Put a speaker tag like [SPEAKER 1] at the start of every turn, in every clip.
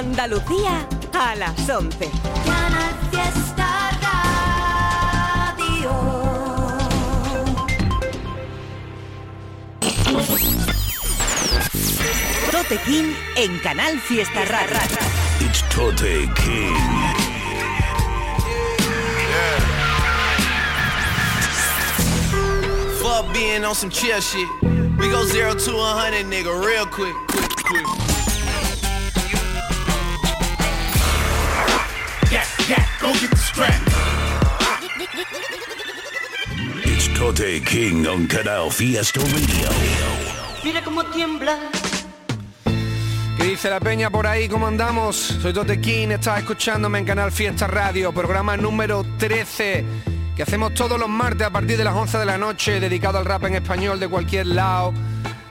[SPEAKER 1] Andalucía a las 11.
[SPEAKER 2] Canal Fiesta Radio.
[SPEAKER 1] Tote King en Canal Fiesta Radio.
[SPEAKER 3] It's Tote King.
[SPEAKER 4] Fuck being on some chill shit. We go zero to a hundred, nigga, real quick, quick, quick.
[SPEAKER 3] Tote King on Canal Fiesta Radio.
[SPEAKER 5] Mira cómo tiembla.
[SPEAKER 6] ¿Qué dice la peña por ahí? ¿Cómo andamos? Soy Tote King, estás escuchándome en Canal Fiesta Radio, programa número 13, que hacemos todos los martes a partir de las 11 de la noche, dedicado al rap en español de cualquier lado.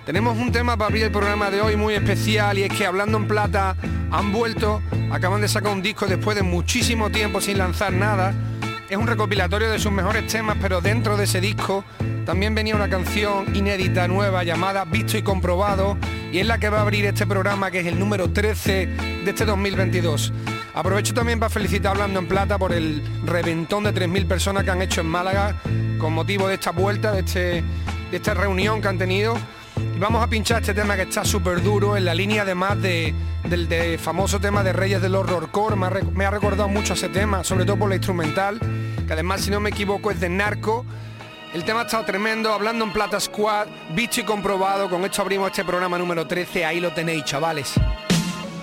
[SPEAKER 6] Tenemos un tema para abrir el programa de hoy muy especial y es que Hablando en Plata han vuelto, acaban de sacar un disco después de muchísimo tiempo sin lanzar nada. Es un recopilatorio de sus mejores temas, pero dentro de ese disco también venía una canción inédita nueva llamada Visto y Comprobado y es la que va a abrir este programa que es el número 13 de este 2022. Aprovecho también para felicitar a Hablando en Plata por el reventón de 3.000 personas que han hecho en Málaga con motivo de esta vuelta, de, este, de esta reunión que han tenido. Y vamos a pinchar este tema que está súper duro en la línea además de, del de famoso tema de Reyes del Horrorcore. Me ha, me ha recordado mucho ese tema, sobre todo por la instrumental, que además si no me equivoco es de Narco. El tema ha estado tremendo, hablando en Plata Squad, bicho y comprobado. Con esto abrimos este programa número 13, ahí lo tenéis, chavales.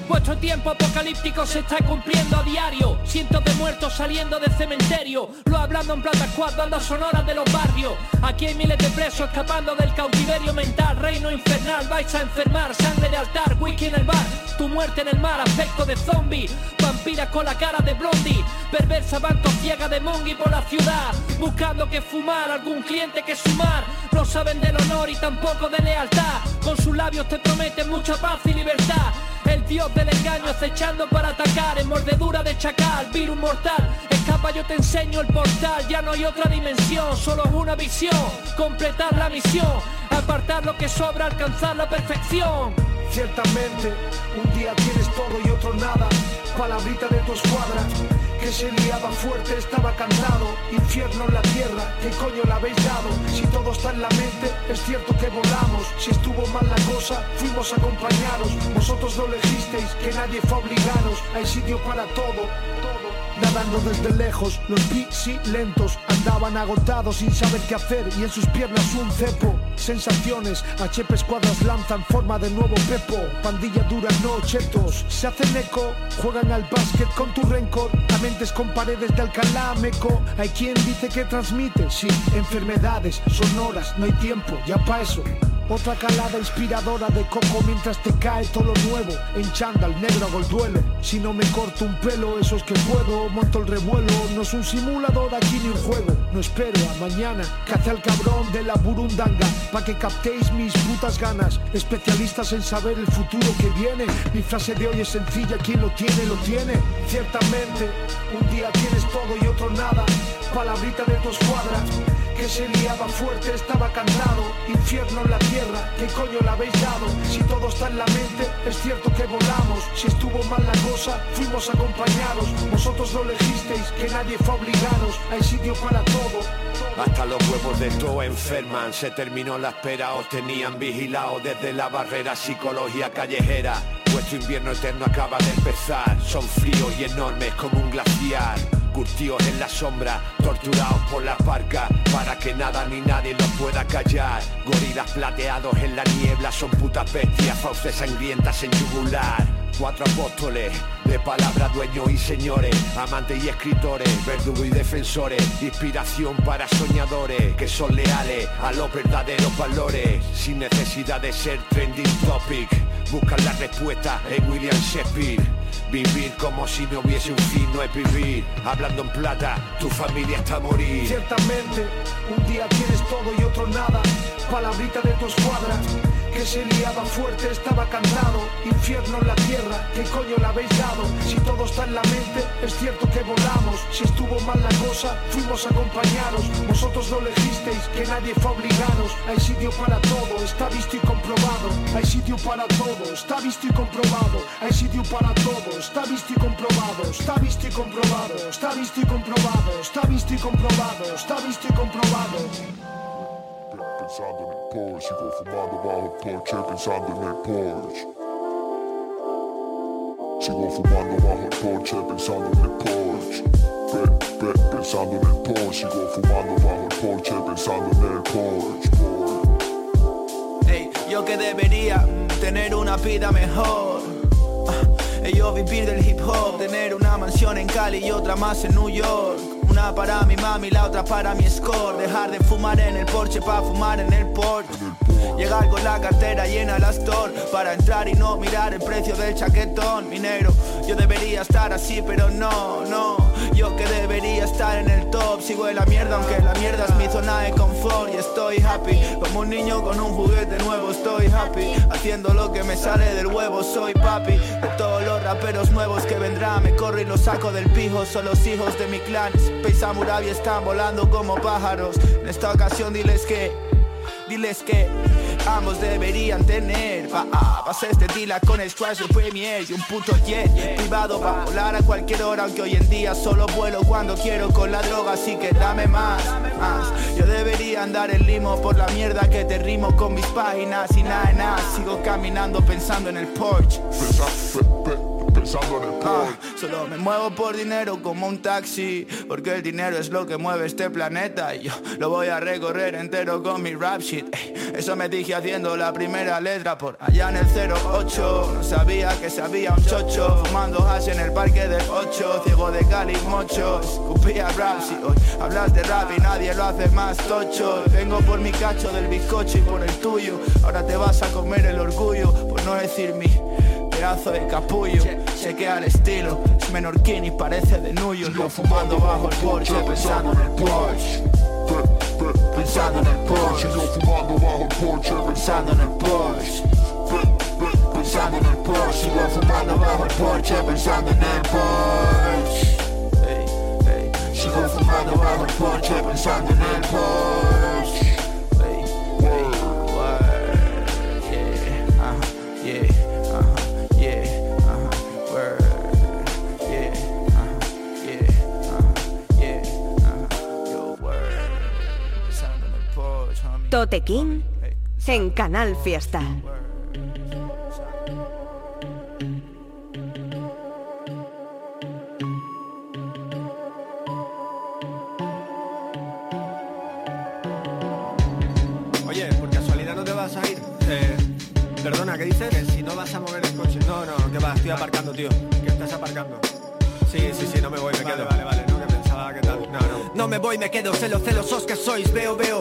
[SPEAKER 7] Vuestro tiempo apocalíptico se está cumpliendo a diario. Cientos de muertos saliendo del cementerio. Lo hablando en plata squad, bandas sonoras de los barrios. Aquí hay miles de presos escapando del cautiverio mental. Reino infernal, vais a enfermar. Sangre de altar, whisky en el bar. Tu muerte en el mar, aspecto de zombie. Vampiras con la cara de blondie. Perversa vanto ciega de mongi por la ciudad. Buscando que fumar, algún cliente que sumar. No saben del honor y tampoco de lealtad. Con sus labios te prometen mucha paz y libertad. El dios del engaño acechando para atacar En mordedura de chacal, virus mortal Escapa yo te enseño el portal Ya no hay otra dimensión, solo es una visión Completar la misión Apartar lo que sobra, alcanzar la perfección
[SPEAKER 8] Ciertamente, un día tienes todo y otro nada. Palabrita de tu escuadra, que se liaba fuerte, estaba cantado. Infierno en la tierra, ¿qué coño le habéis dado? Si todo está en la mente, es cierto que volamos. Si estuvo mal la cosa, fuimos acompañados. Vosotros lo elegisteis, que nadie fue a obligaros. Hay sitio para todo. Nadando desde lejos, los vi lentos Andaban agotados sin saber qué hacer Y en sus piernas un cepo. Sensaciones, HP escuadras lanzan forma de nuevo pepo. Pandilla dura, no chetos Se hacen eco, juegan al básquet con tu rencor. A mentes con paredes de Alcalá, meco. Hay quien dice que transmite, sí Enfermedades, sonoras, no hay tiempo, ya pa' eso otra calada inspiradora de coco mientras te cae todo lo nuevo. En chándal negro hago el. Si no me corto un pelo, eso es que puedo. Monto el revuelo. No es un simulador aquí ni un juego. No espero a mañana. Caza al cabrón de la burundanga. Pa' que captéis mis putas ganas. Especialistas en saber el futuro que viene. Mi frase de hoy es sencilla. Quien lo tiene, lo tiene. Ciertamente, un día tienes todo y otro nada. Palabrita de tu escuadra que se liaba fuerte estaba cantado Infierno en la tierra, ¿qué coño le habéis dado? Si todo está en la mente, es cierto que volamos. Si estuvo mal la cosa, fuimos acompañados. Vosotros lo elegisteis, que nadie fue a obligaros Hay sitio para todo.
[SPEAKER 9] Hasta los huevos de todo enferman, se terminó la espera, os tenían vigilado desde la barrera psicología callejera. Vuestro invierno eterno acaba de empezar, son fríos y enormes como un glaciar. Curtidos en la sombra, torturados por la parca, para que nada ni nadie los pueda callar. Gorilas plateados en la niebla, son putas bestias, fauces sangrientas en yugular. Cuatro apóstoles, de palabra dueños y señores, amantes y escritores, verdugos y defensores, inspiración para soñadores que son leales a los verdaderos valores, sin necesidad de ser trending topic. Buscan la respuesta en William Shakespeare. Vivir como si no hubiese un fin no es vivir. Hablando en plata, tu familia está a morir.
[SPEAKER 8] Ciertamente, un día tienes todo y otro nada. Palabrita de tu escuadra, que se liaba fuerte estaba cantado. Infierno en la tierra, ¿qué coño le habéis dado? Si todo está en la mente, es cierto que volamos. Si estuvo mal la cosa, fuimos acompañados. Vosotros no elegisteis, que nadie fue a obligaros. Hay sitio para todo, está visto y comprobado. Hay sitio para todo, está visto y comprobado. Hay sitio para todo, está visto y comprobado. Está visto y comprobado, está visto y comprobado. Está visto y comprobado, está visto y comprobado.
[SPEAKER 10] Pensando el Porsche, sigo fumando bajo el porche pensando en el Porsche. Sigo fumando bajo el porche pensando en el Porsche. Pe- pe- pensando en el Porsche, sigo fumando bajo el porche pensando en el Porsche.
[SPEAKER 4] Ey, yo que debería mm, tener una vida mejor. Ah, yo vivir del hip hop, tener una mansión en Cali y otra más en New York. Una para mi mami, la otra para mi score. Dejar de fumar en el Porsche para fumar en el Porsche. Llegar con la cartera llena la store para entrar y no mirar el precio del chaquetón, mi negro. Yo debería estar así, pero no, no. Yo que debería estar en el top, sigo en la mierda, aunque la mierda es mi zona de confort y estoy happy. Como un niño con un juguete nuevo, estoy happy. Haciendo lo que me sale del huevo, soy papi. De todos los raperos nuevos que vendrán, me corro y los saco del pijo. Son los hijos de mi clan. Space Samurai están volando como pájaros. En esta ocasión diles que Diles que ambos deberían tener ah, pa' hacer este deal con el Crash de Premier Y un puto jet privado para volar a cualquier hora Aunque hoy en día solo vuelo cuando quiero con la droga Así que dame más, más. Yo debería andar en limo por la mierda que te rimo con mis páginas Y nada, de nada, sigo caminando pensando en el Porsche
[SPEAKER 10] Pensando en el
[SPEAKER 4] Ah, solo me muevo por dinero como un taxi Porque el dinero es lo que mueve este planeta. Y yo lo voy a recorrer entero con mi rap shit Ey, Eso me dije haciendo la primera letra por allá en el 08 No sabía que sabía un chocho Fumando hash en el parque del 8 Ciego de Cali mocho. Escupía rap si hoy hablas de rap y nadie lo hace más tocho. Vengo por mi cacho del bizcocho y por el tuyo. Ahora te vas a comer el orgullo Por no decir mi pedazo de capullo. Sé que al estilo es menorquín y parece de York Yo fumando bajo el Porsche pensando en el Porsche Pensando en el Porsche
[SPEAKER 10] Sigo fumando bajo el porche
[SPEAKER 4] Pensando en el Porsche Pensando en el Porsche Sigo fumando bajo el Porsche Pensando en el Porsche. Sigo fumando bajo el Porsche Pensando en el Porsche
[SPEAKER 1] Tote King en Canal Fiesta.
[SPEAKER 11] Oye, por casualidad no te vas a ir. Eh, perdona, ¿qué dices? Que si no vas a mover el coche. No, no, que va, estoy aparcando, tío. Que estás aparcando. Sí, sí, sí, no me voy, me quedo. Vale, vale, no, que pensaba que tal. No, no.
[SPEAKER 12] No me voy, me quedo, sé lo celosos que sois Veo, veo,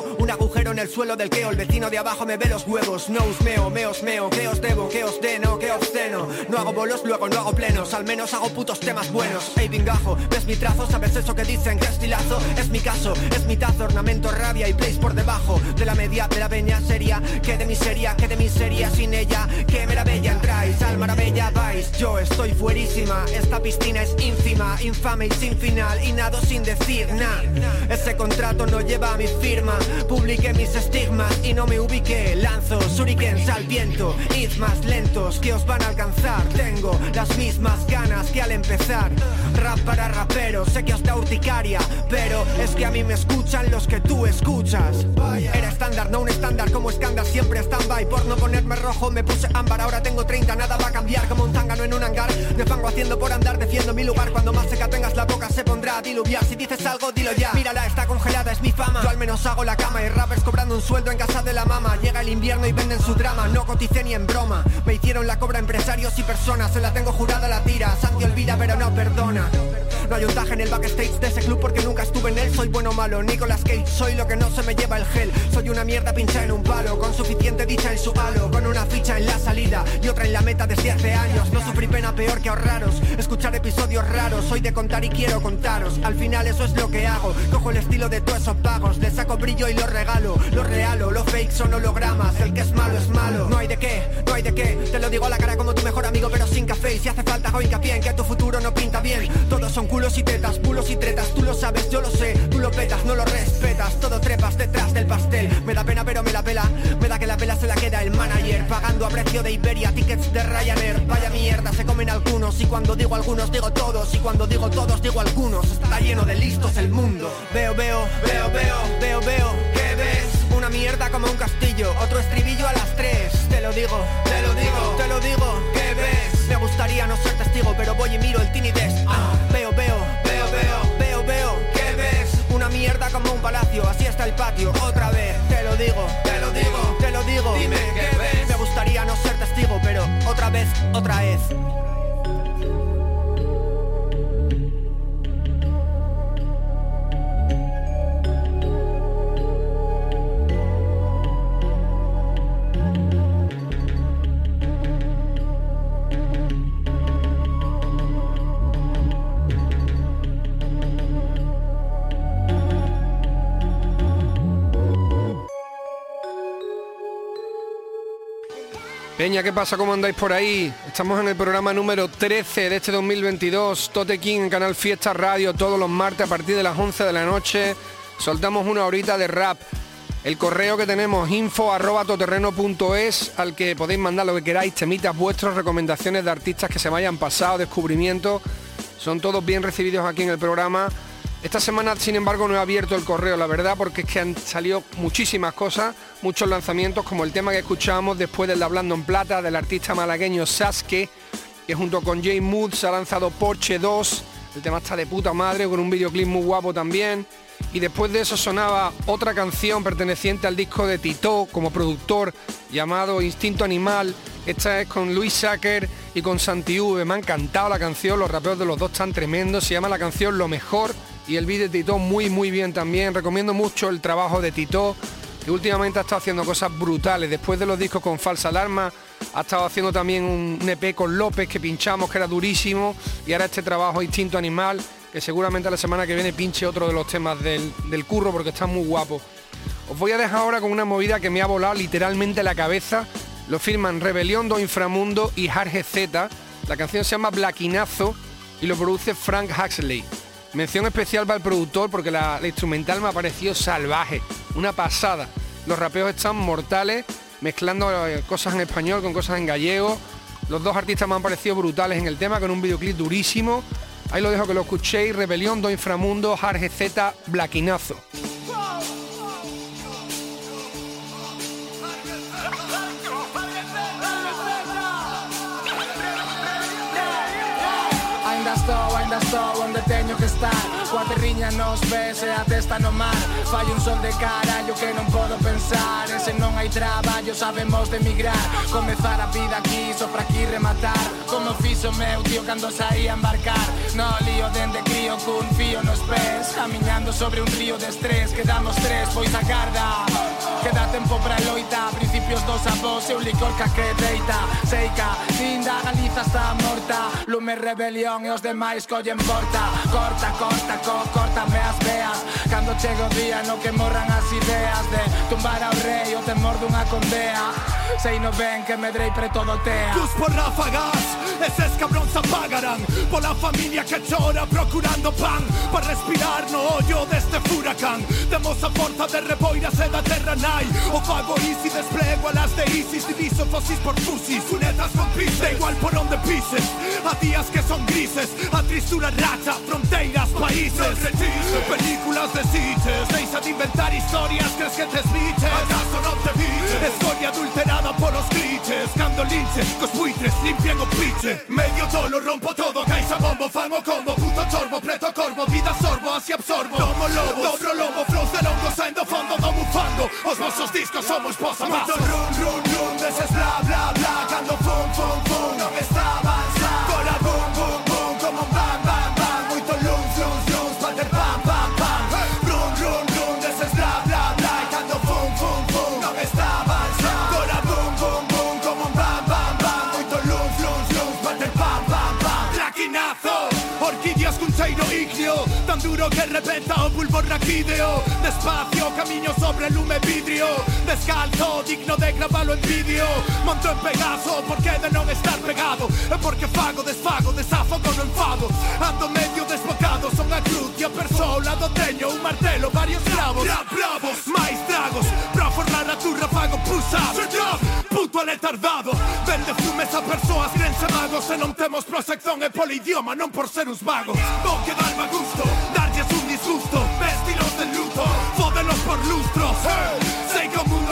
[SPEAKER 12] el suelo del queo El vecino de abajo me ve los huevos. No os meo, me os meo, que os debo, que os deno, que obsceno No hago bolos, luego no hago plenos. Al menos hago putos temas buenos. Ey, vingajo, ves mi trazo, sabes eso que dicen Que estilazo, es mi caso, es mi tazo Ornamento, rabia y place por debajo. De la media, de la veña seria. Que de miseria, que de miseria. Sin ella Que meravella entráis, al maravilla vais. Yo estoy fuerísima, esta piscina es ínfima Infame y sin final, y nado sin decir nada ese contrato no lleva a mi firma. Publiqué mis estigmas y no me ubiqué Lanzo shurikens al viento Id más lentos que os van a alcanzar. Tengo las mismas ganas que al empezar Rap para raperos, sé que da urticaria Pero es que a mí me escuchan los que tú escuchas. Era estándar, no un estándar como escándar Siempre stand-by. Por no ponerme rojo Me puse ámbar, ahora tengo 30 Nada va a cambiar como un zángano en un hangar. Me fango haciendo por andar, defiendo mi lugar Cuando más seca tengas la boca se pondrá a diluviar. Si dices algo, dilo ya. Mírala, está congelada, es mi fama. Yo al menos hago la cama y rappers cobrando un sueldo en casa de la mama. Llega el invierno y venden su drama No coticé ni en broma. Me hicieron la cobra empresarios y personas Se la tengo jurada la tira. Santi olvida pero no perdona Dominicano no hay un taje en el backstage de ese club porque nunca estuve en él. Soy bueno o malo, Nicolas Cage Soy lo que no se me lleva el gel. Soy una mierda pincha en un palo Con suficiente dicha en su halo Con una ficha en la salida Y otra en la meta desde hace años. No sufrí pena peor que ahorraros Escuchar episodios raros. Soy de contar y quiero contaros Al final eso es lo que hago. Cojo el estilo de todos esos pagos Le saco brillo y lo regalo. Lo realo, lo fake son hologramas El que es malo es malo. No hay de qué no hay de qué Te lo digo a la cara como tu mejor amigo pero sin café. Si hace falta hago hincapié en que tu futuro no pinta bien. Todos son culos y tetas, bulos y tretas Tú lo sabes, yo lo sé, tú lo petas, no lo respetas Todo trepas detrás del pastel Me da pena pero me la pela Me da que la pela se la queda el manager Pagando a precio de Iberia, tickets de Ryanair Vaya mierda, se comen algunos Y cuando digo algunos digo todos Y cuando digo todos digo algunos Está lleno de listos el mundo Veo, veo, veo, veo, veo, veo ¿Qué ves? Una mierda como un castillo Otro estribillo a las tres Te lo digo, te lo digo, te lo digo ¿Qué ves? Me gustaría no ser testigo Pero voy y miro el tiny desk ah, como un palacio Así está el patio, otra vez Te lo digo, te lo digo, te lo digo. Dime, ¿qué ves? Me gustaría no ser testigo Pero otra vez, otra vez
[SPEAKER 6] Peña, ¿qué pasa? ¿Cómo andáis por ahí? Estamos en el programa número 13 de este 2022, Tote King Canal Fiesta Radio, todos los martes a partir de las 11 de la noche. Soltamos una horita de rap. El correo que tenemos, info arroba al que podéis mandar lo que queráis, temitas vuestros, recomendaciones de artistas que se me hayan pasado, descubrimientos. Son todos bien recibidos aquí en el programa. Esta semana, sin embargo, no he abierto el correo, la verdad, porque es que han salido muchísimas cosas, muchos lanzamientos, como el tema que escuchábamos después del de Hablando en Plata, del artista malagueño Sasuke, que junto con Jay Mood se ha lanzado Porsche 2, el tema está de puta madre, con un videoclip muy guapo también. Y después de eso sonaba otra canción perteneciente al disco de Tito como productor, llamado Instinto Animal. Esta es con Luis Sacker y con Santi V. Me ha encantado la canción, los rapeos de los dos están tremendos. Se llama la canción Lo Mejor y el vídeo de Tito muy muy bien también. Recomiendo mucho el trabajo de Tito, que últimamente ha estado haciendo cosas brutales. Después de los discos con Falsa Alarma, ha estado haciendo también un EP con López que pinchamos, que era durísimo, y ahora este trabajo Instinto Animal, que seguramente la semana que viene pinche otro de los temas del, del curro porque está muy guapo. Os voy a dejar ahora con una movida que me ha volado literalmente la cabeza. Lo firman Rebelión do Inframundo y Jarge Z. La canción se llama Blaquinazo y lo produce Frank Huxley. Mención especial para el productor porque la, instrumental me ha parecido salvaje, una pasada. Los rapeos están mortales, mezclando eh, cosas en español con cosas en gallego. Los dos artistas me han parecido brutales en el tema, con un videoclip durísimo. Ahí lo dejo que lo escuchéis, Rebelión do Inframundo, Jarge Z, Blaquinazo.
[SPEAKER 13] estou, ainda estou onde teño que estar. Coa terriña nos ves e a testa no mar. Fai un sol de carallo que non podo pensar. E se non hai traballo sabemos de emigrar. Comezar a vida aquí, só para aquí rematar. Como fixo meu tío cando saía a embarcar. No lío dende crío cun fío nos pés Camiñando sobre un río de estrés Quedamos tres, pois a carda Queda tempo para loita Principios dos avós e un licor ca que deita Seica, linda, Galiza está morta Lume rebelión e os demais collen porta. Corta, corta, co, cortame as veas Cando chega o día no que morran as ideas De tumbar ao rei o temor dunha condea. Sei no ben que medrei preto todo tea
[SPEAKER 14] Cus por ráfagas eses cabróns apagarán Pola familia que chora procurando pan Para respirar no ollo deste furacán. Demos a forza de reboiras e da terra nai O fago easy desplego a las de Isis Diviso fosis por fusis, cunetas con Da igual por onde pises, a días que son grises A tristura racha, fronteiras, países. Películas de sitios, deixa de inventar historias Crees que te esbiches, acaso non te viches Escoria adulterada polos cliches Cando linche, cos buitres, limpian o noche Medio tolo, rompo todo, caixa bombo, fango combo Puto chorbo, preto corvo, vida sorbo, así absorbo Tomo lobo, dobro lobo, flows de longo, sendo fondo, do mufando Os vosos discos somos posa Moito run, run, run, deses bla, bla, bla Cando fun, fun, fun, non estaba ígneo Tan duro que repenta o bulbo raquídeo. Despacio, camiño sobre lume vidrio. Descalzo, digno de gravarlo en vídeo. Monto en Pegaso, porque de non estar pegado É porque fago, desfago, desafogo no enfado Ando medio desbocado, son a cruz e a persoa do teño Un martelo, varios bravos Rap bravos, máis dragos Pra forrar a turra fago push-up Puto aletardado. Vende fumes a persoas crense magos E non temos prosección e polidioma Non por ser uns vagos Non que darme gusto Darlles un disgusto. Vestilos de luto Fódelos por lustros. Hey.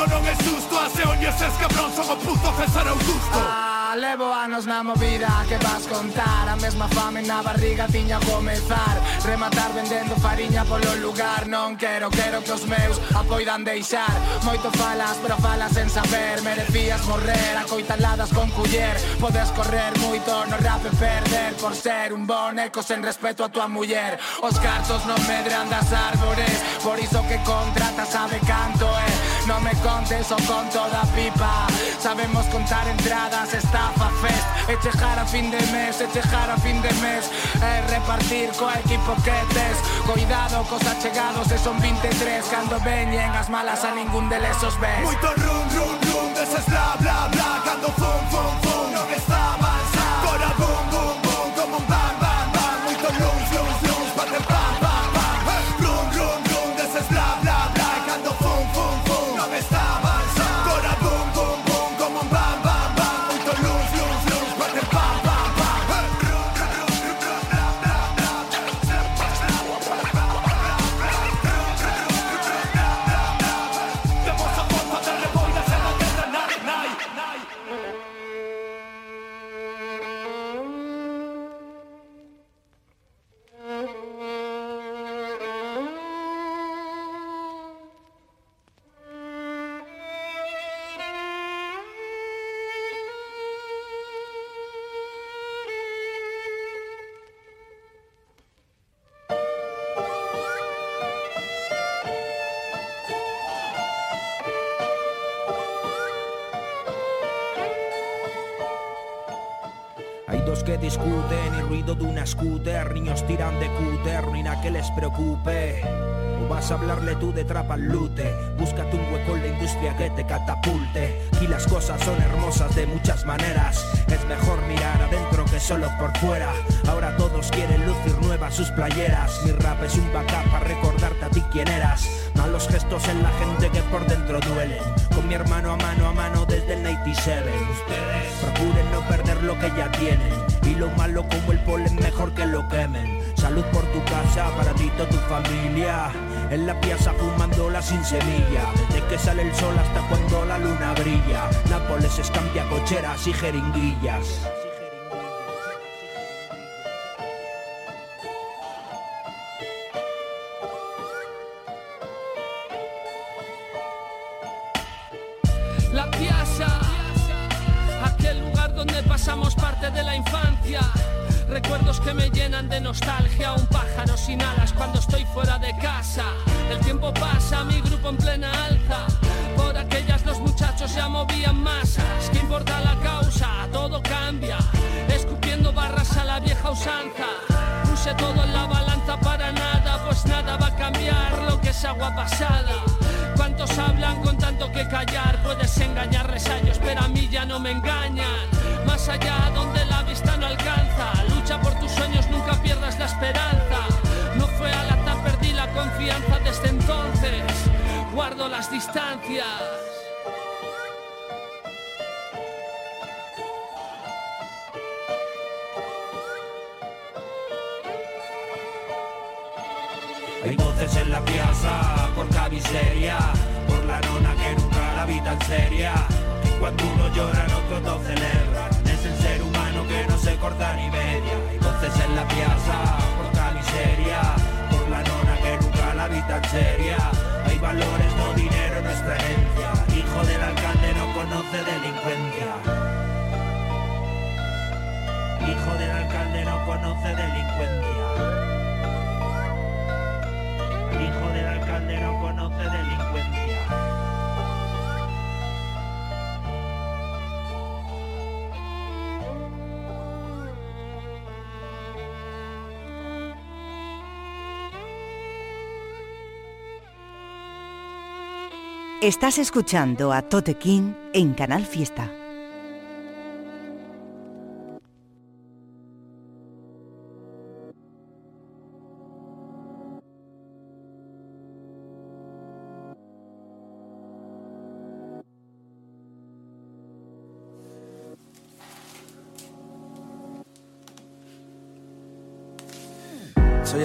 [SPEAKER 14] Pero non é susto, aseonlles es cabrón Son o puto César Augusto.
[SPEAKER 13] Ah, levo anos na movida que vas contar? A mesma fame na barriga tiña comezar. Rematar vendendo fariña polo lugar Non quero, quero que os meus a poidan deixar. Moito falas, pero falas sen saber. Merecías morrer a coitaladas con culler. Podes correr moito no rap e perder Por ser un boneco sen respeto a tua muller. Os cartos non medran das árbores Por iso que contratas sabe canto é. Non me contes o conto da pipa. Sabemos contar entradas, estafa, fest. E chejar a fin de mes, e chejar a fin de mes. E repartir co equipo que tes Cuidado cos achegados e son 23 Cando veñen as malas a ningún deles os ves.
[SPEAKER 14] Moito run, run, run Deses bla, bla, bla. Cando fum, fum, fum Non está
[SPEAKER 15] Que discuten y ruido de una scooter Niños tiran de cúter, ni nada que les preocupe. Vas a hablarle tú de trapa al lute Búscate un hueco en la industria que te catapulte. Aquí las cosas son hermosas de muchas maneras Es mejor mirar adentro que solo por fuera. Ahora todos quieren lucir nuevas sus playeras Mi rap es un backup para recordarte a ti quién eras. Malos gestos en la gente que por dentro duelen Con mi hermano a mano a mano desde el 97 Ustedes procuren no perder lo que ya tienen Y lo malo como el polen mejor que lo quemen. Salud por tu casa, para ti toda tu familia. En la piazza fumándola sin semilla Desde que sale el sol hasta cuando la luna brilla. Nápoles es cambia cocheras y jeringuillas Hay voces en la piazza, porca miseria Por la nona que nunca la vida en seria Cuando uno llora, otros lo celebran Es el ser humano que no se corta ni media. Hay voces en la piazza, porca miseria Por la nona que nunca la vida en seria Hay valores, no dinero, nuestra herencia. Hijo del alcalde no conoce delincuencia. Hijo del alcalde no conoce delincuencia conoce delincuencia.
[SPEAKER 1] Estás escuchando a Totequín en Canal Fiesta.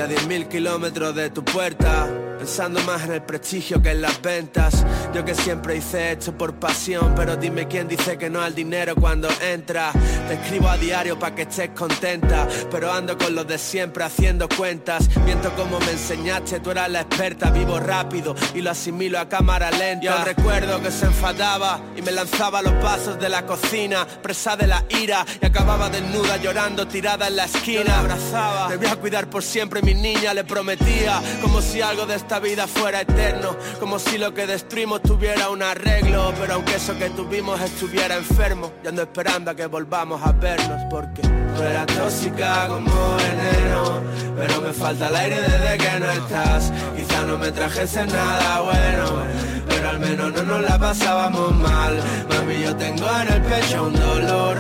[SPEAKER 16] A 10.000 kilómetros de tu puerta, pensando más en el prestigio que en las ventas. Yo que siempre hice esto por pasión, pero dime quién dice que no al dinero cuando entra. Te escribo a diario para que estés contenta, pero ando con los de siempre haciendo cuentas. Viento como me enseñaste, tú eras la experta, vivo rápido y lo asimilo a cámara lenta. Yo recuerdo que se enfadaba y me lanzaba a los pasos de la cocina, presa de la ira y acababa desnuda llorando tirada en la esquina. Yo la abrazaba, te voy a cuidar por siempre mi niña, le prometía, como si algo de esta vida fuera eterno, como si lo que destruimos tuviera un arreglo, pero aunque eso que tuvimos estuviera enfermo, yo ando esperando a que volvamos a vernos, porque tú eras tóxica como veneno, pero me falta el aire desde que no estás, quizá no me trajese nada bueno, pero al menos no nos la pasábamos mal, mami yo tengo en el pecho un dolor,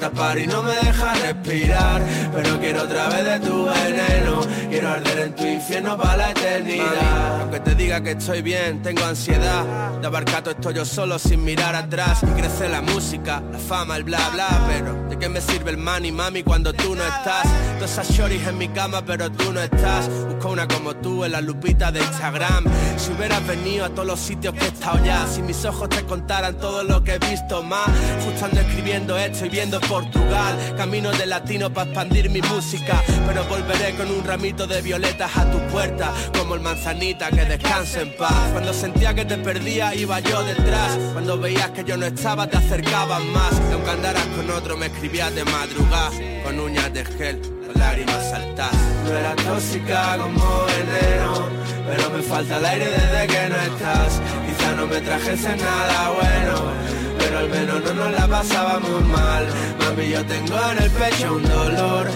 [SPEAKER 16] tanta par y no me deja respirar, pero quiero otra vez de tu veneno, quiero arder en tu infierno para la eternidad, aunque te diga que estoy bien, tengo ansiedad, de abarcar todo esto yo solo sin mirar atrás, y crece la música, la fama, el bla bla, pero ¿de qué me sirve el money, mami, cuando tú no estás? Todas esas shorties en mi cama, pero tú no estás, busco una como tú en la lupita de Instagram, si hubieras venido a todos los sitios que he estado ya, si mis ojos te contaran todo lo que he visto más, justo ando escribiendo esto y viendo Portugal, camino de latino para expandir mi música, pero volveré con un ramito de violetas a tu puerta, como el manzanita que descanse en paz, cuando sentía que te perdía iba yo detrás, cuando veías que yo no estaba te acercabas más, y aunque andaras con otro me escribías de madrugada, con uñas de gel, con lágrimas saltadas, no era tóxica como veneno, pero me falta el aire desde que no estás, quizá no me trajese nada bueno pero al menos no nos la pasábamos mal. Mami, yo tengo en el pecho un dolor,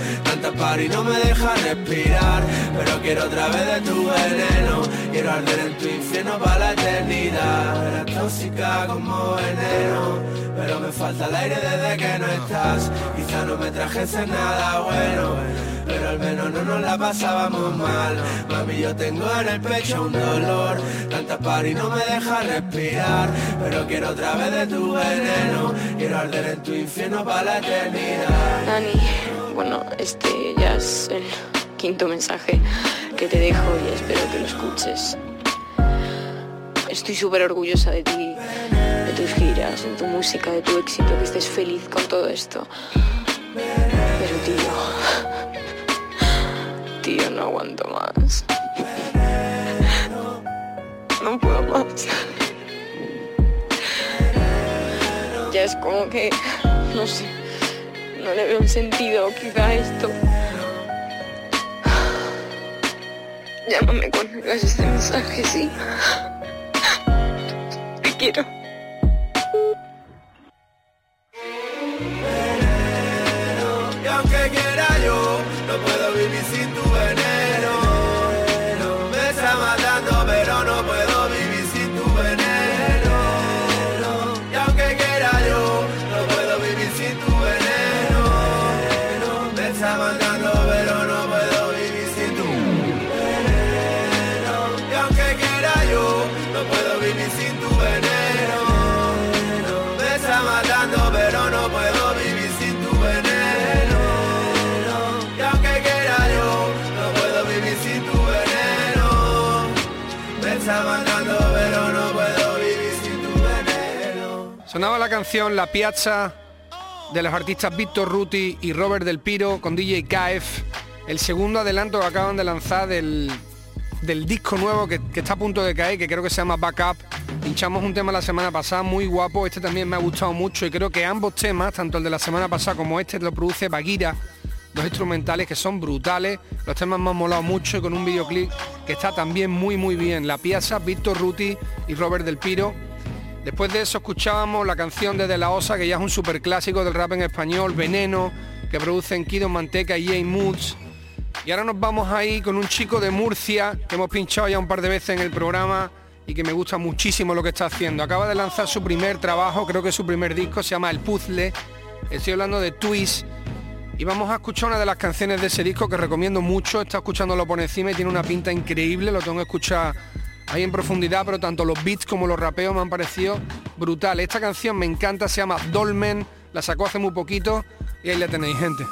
[SPEAKER 16] par y no me deja respirar. Pero quiero otra vez de tu veneno, quiero arder en tu infierno para la eternidad. Eres tóxica como veneno, pero me falta el aire desde que no estás. Quizá no me trajese nada bueno pero al menos no nos la pasábamos mal. Mami, yo tengo en el pecho un dolor, tanta par no me deja respirar, pero quiero otra vez de tu veneno,
[SPEAKER 17] Dani, bueno, este ya es el quinto mensaje que te dejo y espero que lo escuches. Estoy súper orgullosa de ti, de tus giras, de tu música, de tu éxito, que estés feliz con todo esto. Pero tío, tío, no aguanto más. No puedo más. Es como que, no sé, no le veo un sentido quizá esto. Llámame cuando hagas este mensaje, sí. Te quiero.
[SPEAKER 6] La canción La Piazza de los artistas Víctor Ruti y Robert Del Piro con DJ KF, el segundo adelanto que acaban de lanzar del, del disco nuevo que, está a punto de caer, que creo que se llama Backup. Pinchamos un tema la semana pasada muy guapo, este también me ha gustado mucho y creo que ambos temas, tanto el de la semana pasada como este, lo produce Baguira, dos instrumentales que son brutales, los temas me han molado mucho y con un videoclip que está también muy muy bien. La pieza, Víctor Ruti y Robert Del Piro. Después de eso escuchábamos la canción de De La Osa, que ya es un super clásico del rap en español, Veneno, que producen Kido Manteca y Jay Moods. Y ahora nos vamos ahí con un chico de Murcia, que hemos pinchado ya un par de veces en el programa, y que me gusta muchísimo lo que está haciendo. Acaba de lanzar su primer trabajo, creo que su primer disco, se llama El Puzzle. Estoy hablando de Twist. Y vamos a escuchar una de las canciones de ese disco que recomiendo mucho. Está escuchándolo por encima y tiene una pinta increíble. Lo tengo que escuchar ahí en profundidad, pero tanto los beats como los rapeos me han parecido brutal. Esta canción me encanta, se llama Dolmen. La sacó hace muy poquito y ahí la tenéis, gente.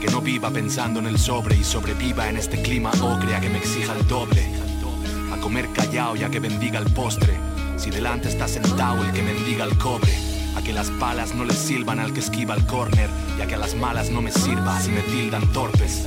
[SPEAKER 18] Que no viva pensando en el sobre y sobreviva en este clima ocre a que me exija el doble. A comer callado y a que bendiga el postre. Si delante está sentado el que mendiga el cobre. A que las palas no le silban al que esquiva el córner y a que a las malas no me sirva si me tildan torpes.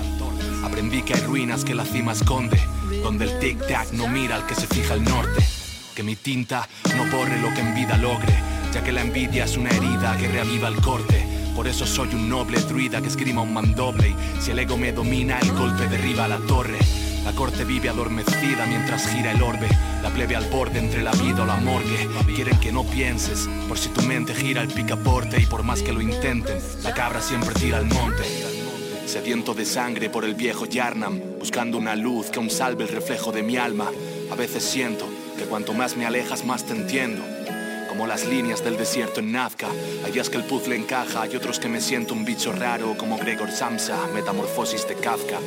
[SPEAKER 18] Aprendí que hay ruinas que la cima esconde, donde el tic-tac no mira al que se fija el norte. Que mi tinta no borre lo que en vida logre, ya que la envidia es una herida que reaviva el corte. Por eso soy un noble druida que esgrima un mandoble y si el ego me domina, el golpe derriba la torre. La corte vive adormecida mientras gira el orbe. La plebe al borde entre la vida o la morgue. Quieren que no pienses, por si tu mente gira el picaporte y por más que lo intenten, la cabra siempre tira al monte. Sediento de sangre por el viejo Yarnam, buscando una luz que aún salve el reflejo de mi alma. A veces siento que cuanto más me alejas, más te entiendo. Como las líneas del desierto en Nazca. Hay que el puzzle encaja, hay otros que me siento un bicho raro, como Gregor Samsa, metamorfosis de Kafka.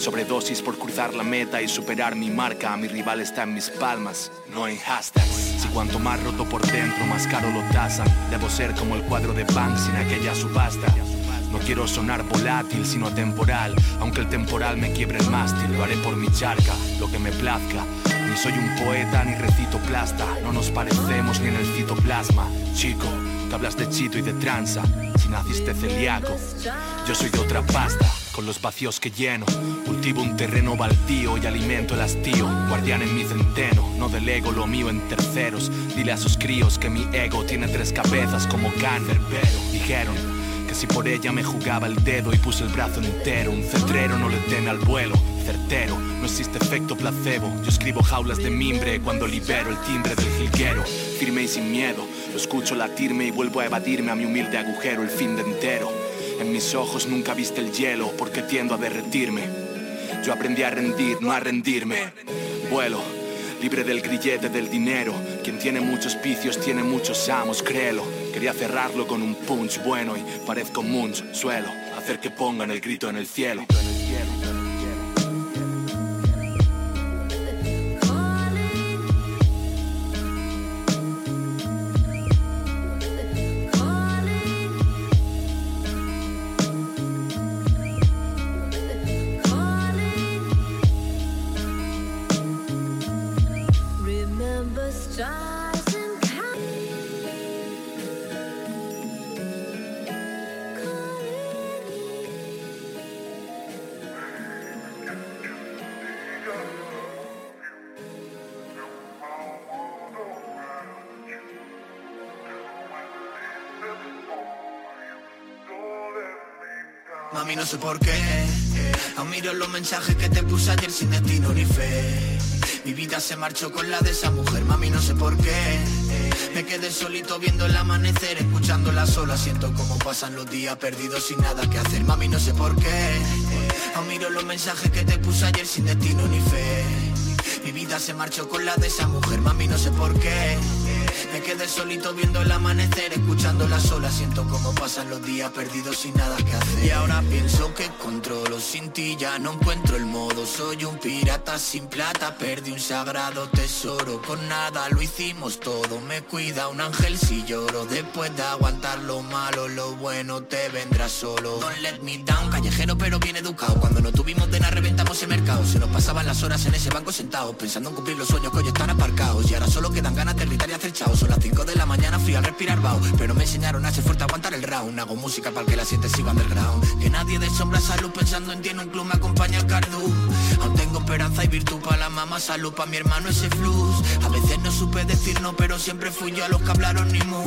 [SPEAKER 18] Sobredosis por cruzar la meta y superar mi marca. Mi rival está en mis palmas, no en hashtags. Si cuanto más roto por dentro, más caro lo tasan. Debo ser como el cuadro de Banks en aquella subasta. No quiero sonar volátil, sino temporal. Aunque el temporal me quiebre el mástil, lo haré por mi charca, lo que me plazca. Soy un poeta ni recito plasta. No nos parecemos ni en el citoplasma. Chico, que hablas de chito y de tranza. Si naciste celíaco, yo soy de otra pasta. Con los vacíos que lleno, cultivo un terreno baldío y alimento el hastío. Guardián en mi centeno, no delego lo mío en terceros. Dile a sus críos que mi ego tiene tres cabezas como Canver, pero dijeron si por ella me jugaba el dedo y puse el brazo entero, un cetrero no le teme al vuelo. Certero, no existe efecto placebo. Yo escribo jaulas de mimbre cuando libero el timbre del jilguero. Firme y sin miedo, lo escucho latirme y vuelvo a evadirme a mi humilde agujero el fin de entero. En mis ojos nunca viste el hielo porque tiendo a derretirme. Yo aprendí a rendir, no a rendirme. Vuelo, libre del grillete del dinero. Quien tiene muchos vicios tiene muchos amos, créelo. Quería cerrarlo con un punch bueno y parezco Munch, suelo hacer que pongan el grito en el cielo.
[SPEAKER 19] Mami, no sé por qué. Aún miro los mensajes que te puse ayer sin destino ni fe. Mi vida se marchó con la de esa mujer, mami, no sé por qué. Me quedé solito viendo el amanecer, escuchándola sola. Siento cómo pasan los días perdidos sin nada que hacer, mami, no sé por qué. Aún miro los mensajes que te puse ayer sin destino ni fe. Mi vida se marchó con la de esa mujer, mami, no sé por qué. Me quedé solito viendo el amanecer, escuchándola sola. Siento cómo pasan los días perdidos sin nada que hacer. Y ahora pienso que controlo sin ti, ya no encuentro el modo. Soy un pirata sin plata, perdí un sagrado tesoro. Con nada lo hicimos todo, me cuida un ángel si lloro. Después de aguantar lo malo, lo bueno te vendrá solo. Don't let me down, callejero pero bien educado. Cuando no tuvimos de nada reventamos el mercado. Se nos pasaban las horas en ese banco sentados, pensando en cumplir los sueños que hoy están aparcados. Y ahora solo quedan ganas de gritar y hacer chao. Son las 5 de la mañana fui al respirar bao Pero me enseñaron a ser fuerte aguantar el round. Hago música para que la sientes siga underground Que nadie de sombra salud pensando en ti en un club me acompaña el cardú Aún tengo esperanza y virtud para la mamá Salud para mi hermano ese flux. A veces no supe decir no pero siempre fui yo a los que hablaron ni mu.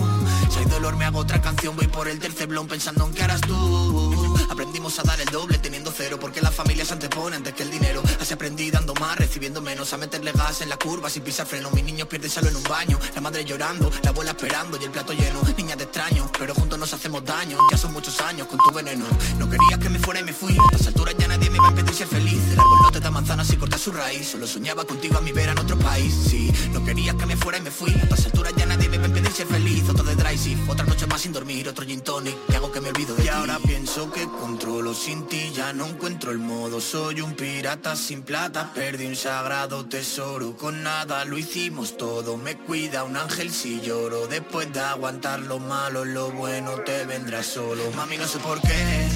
[SPEAKER 19] Si hay dolor me hago otra canción Voy por el tercer blon pensando en qué harás tú Aprendimos a dar el doble teniendo cero Porque la familia se antepone antes que el dinero. Así aprendí dando más, recibiendo menos A meterle gas en la curva sin pisar freno. Mis niños pierden salud en un baño La madre llorando, la abuela esperando y el plato lleno. Niña de extraño, pero juntos nos hacemos daño. Ya son muchos años con tu veneno. No querías que me fuera y me fui. A estas alturas ya nadie me va a impedir ser feliz. El árbol no te da manzanas y corta su raíz. Solo soñaba contigo a mi vera en otro país. Sí, no querías que me fuera y me fui. A estas alturas ya nadie me va a impedir ser feliz. Otro de dry otra noche más sin dormir Otro gin tonic, que hago que me olvido de
[SPEAKER 4] Y ahora pienso que controlo sin ti Ya no encuentro el modo. Soy un pirata sin plata Perdí un sagrado tesoro. Con nada lo hicimos todo Me cuida un ángel si lloro. Después de aguantar lo malo Lo bueno te vendrá solo. Mami no sé por qué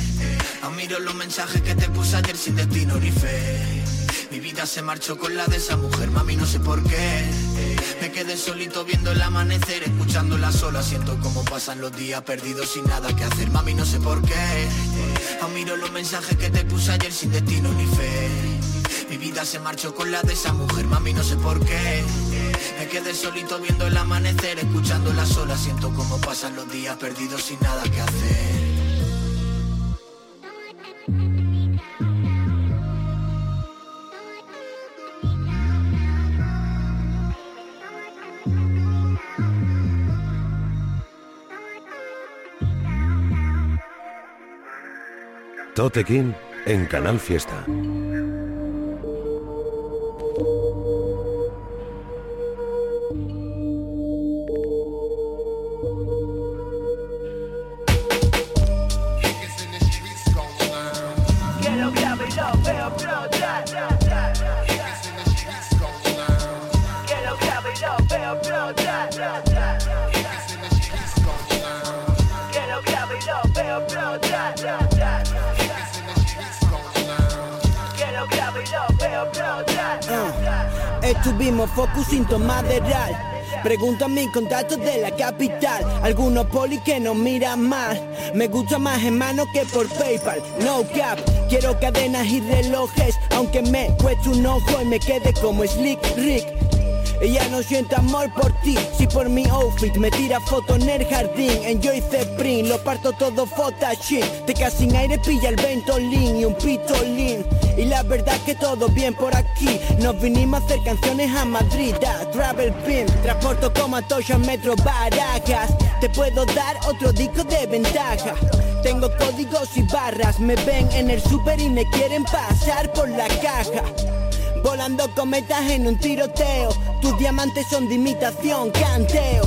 [SPEAKER 4] Admiro los mensajes que te puse ayer Sin destino ni fe. Mi vida se marchó con la de esa mujer, mami, no sé por qué. Me quedé solito viendo el amanecer, escuchándola sola. Siento como pasan los días perdidos sin nada que hacer, mami, no sé por qué. Admiro los mensajes que te puse ayer sin destino ni fe. Mi vida se marchó con la de esa mujer, mami, no sé por qué. Me quedé solito viendo el amanecer, escuchándola sola. Siento como pasan los días perdidos sin nada que hacer.
[SPEAKER 3] Tote en Canal Fiesta.
[SPEAKER 20] Estuvimos focus sin tomar de real. Pregunto a mis contactos de la capital. Algunos poli que no miran mal. Me gusta más en mano que por PayPal. No cap. Quiero cadenas y relojes. Aunque me cueste un ojo y me quede como Slick Rick. Ella no siente amor por ti, si por mi outfit me tira foto en el jardín. Enjoy the print, lo parto todo photashit Te quedas sin aire, pilla el ventolín y un pitolín Y la verdad que todo bien por aquí. Nos vinimos a hacer canciones a Madrid, a Travel Pin. Transporto como Atocha Metro Barajas. Te puedo dar otro disco de ventaja. Tengo códigos y barras, me ven en el super y me quieren pasar por la caja. Volando cometas en un tiroteo. Tus diamantes son de imitación, canteo.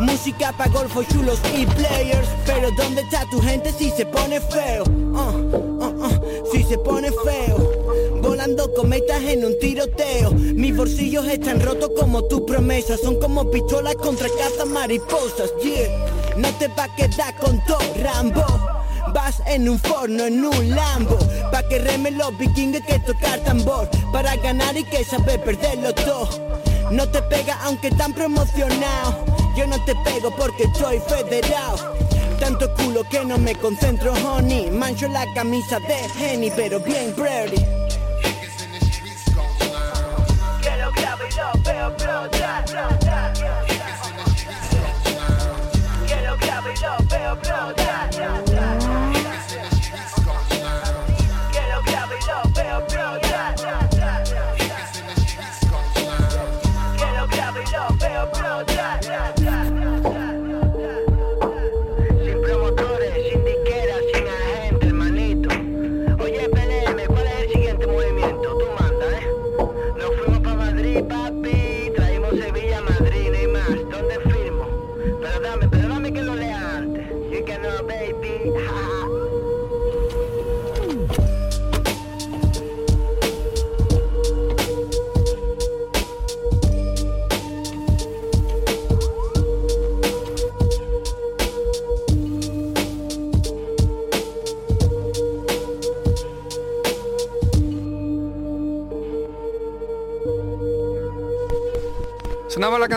[SPEAKER 20] Música pa' golfos chulos y players. Pero ¿dónde está tu gente si se pone feo? Uh, uh, uh, si se pone feo. Volando cometas en un tiroteo. Mis bolsillos están rotos como tus promesas. Son como pistolas contra cazas mariposas. Yeah, no te va a quedar con todo Rambo. Vas en un forno, en un Lambo Pa' que remen los vikingos que tocar tambor Para ganar y que saber perderlo todo No te pega aunque tan promocionado Yo no te pego porque estoy federado. Tanto culo que no me concentro, honey Mancho la camisa de Henny, pero bien pretty.
[SPEAKER 21] Lo veo.